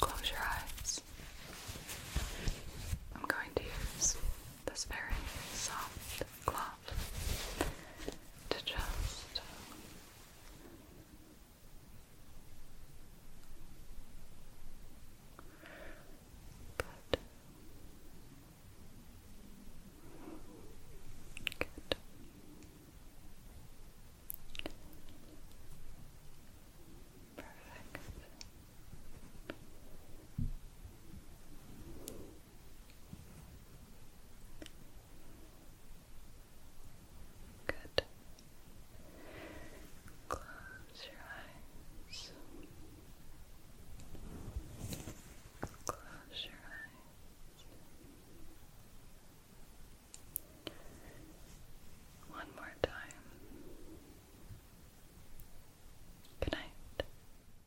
Close your eyes.